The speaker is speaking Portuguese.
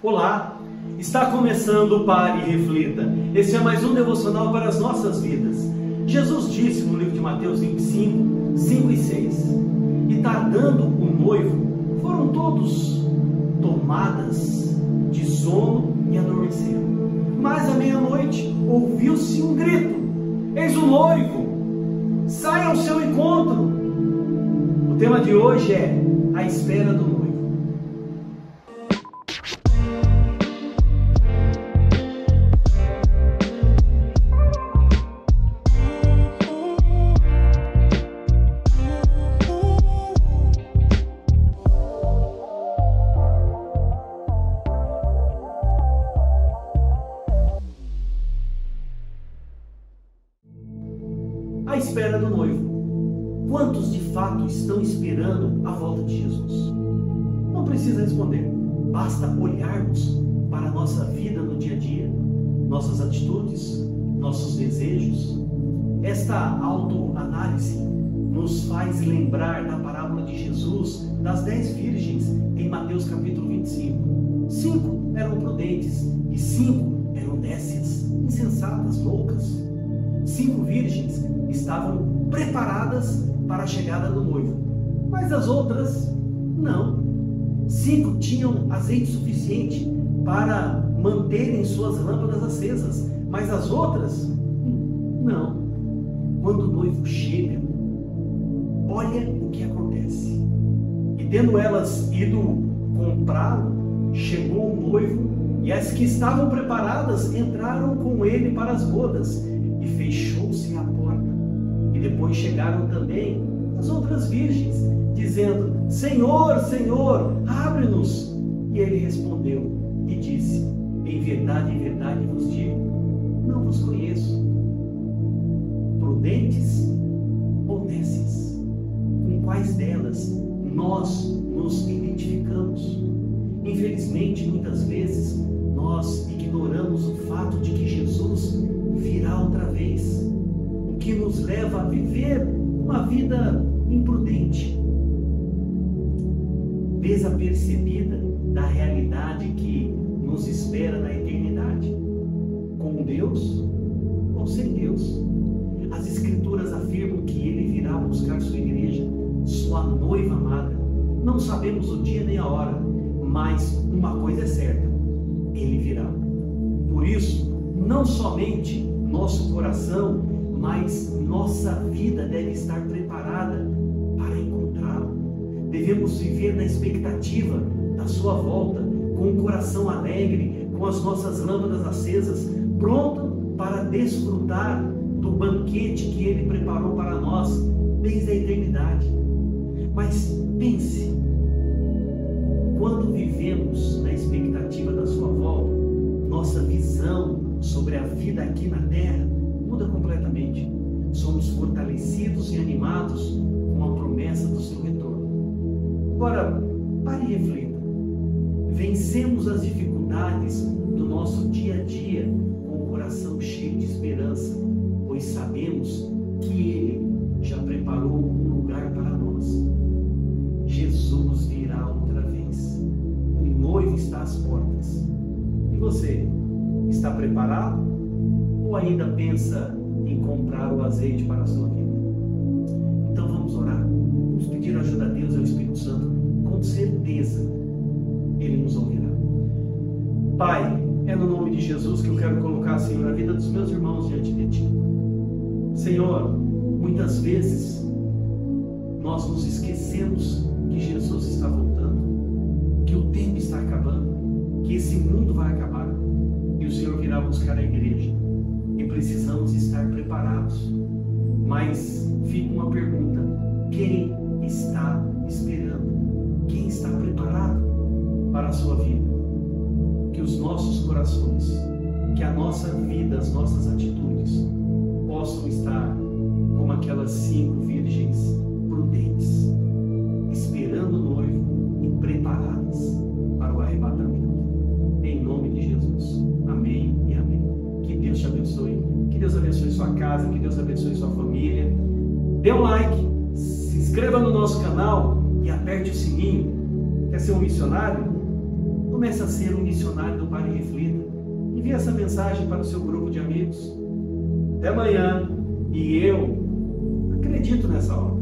Olá, está começando o Pare e Reflita. Esse é mais um devocional para as nossas vidas. Jesus disse no livro de Mateus 25, 5 e 6: E tardando o noivo, foram todos tomadas de sono e adormeceram. Mas à meia-noite ouviu-se um grito: Eis o noivo, saia ao seu encontro. O tema de hoje é a espera do noivo. Espera do noivo. Quantos de fato estão esperando a volta de Jesus? Não precisa responder, basta olharmos para a nossa vida no dia a dia, nossas atitudes, nossos desejos. Esta autoanálise nos faz lembrar da parábola de Jesus das dez virgens em Mateus capítulo 25. Cinco eram prudentes e cinco eram nécias, insensatas, loucas. Cinco virgens estavam preparadas para a chegada do noivo, mas as outras não. Cinco tinham azeite suficiente para manterem suas lâmpadas acesas, mas as outras não. Quando o noivo chega, olha o que acontece. E tendo elas ido comprá-lo, chegou o noivo e as que estavam preparadas entraram com ele para as bodas e fechou-se a porta. E depois chegaram também as outras virgens, dizendo: Senhor, Senhor, abre-nos. E ele respondeu e disse: Em verdade, em verdade vos digo, não vos conheço. Muitas vezes, nós ignoramos o fato de que Jesus virá outra vez, o que nos leva a viver uma vida imprudente, desapercebida da realidade que nos espera na eternidade, com Deus ou sem Deus. As Escrituras afirmam que Ele virá buscar sua igreja, sua noiva amada. Não sabemos o dia nem a hora, mas uma coisa é certa: Ele virá. Por isso, não somente nosso coração, mas nossa vida deve estar preparada para encontrá-lo. Devemos viver na expectativa da sua volta, com o coração alegre, com as nossas lâmpadas acesas, pronto para desfrutar do banquete que ele preparou para nós desde a eternidade. Mas pense, quando vivemos na expectativa da sua volta, nossa visão sobre a vida aqui na terra muda completamente. Somos fortalecidos e animados com a promessa do seu retorno. Agora, pare e reflita. Vencemos as dificuldades do nosso dia a dia com o coração cheio de esperança, portas. E você? Está preparado? Ou ainda pensa em comprar o azeite para a sua vida? Então vamos orar. Vamos pedir ajuda a Deus e ao Espírito Santo. Com certeza Ele nos ouvirá. Pai, é no nome de Jesus que eu quero colocar, Senhor, a vida dos meus irmãos diante de Ti. Senhor, muitas vezes nós nos esquecemos que Jesus está voltando, que o tempo está acabando, que esse mundo vai acabar e o Senhor virá buscar a igreja. E precisamos estar preparados. Mas fica uma pergunta: quem está esperando? Quem está preparado para a sua vida? Que os nossos corações, que a nossa vida, as nossas atitudes sua casa, que Deus abençoe sua família. Dê um like, se inscreva no nosso canal e aperte o sininho. Quer ser um missionário? Comece a ser um missionário do Pare e Reflita. Envie essa mensagem para o seu grupo de amigos. Até amanhã. E eu acredito nessa obra.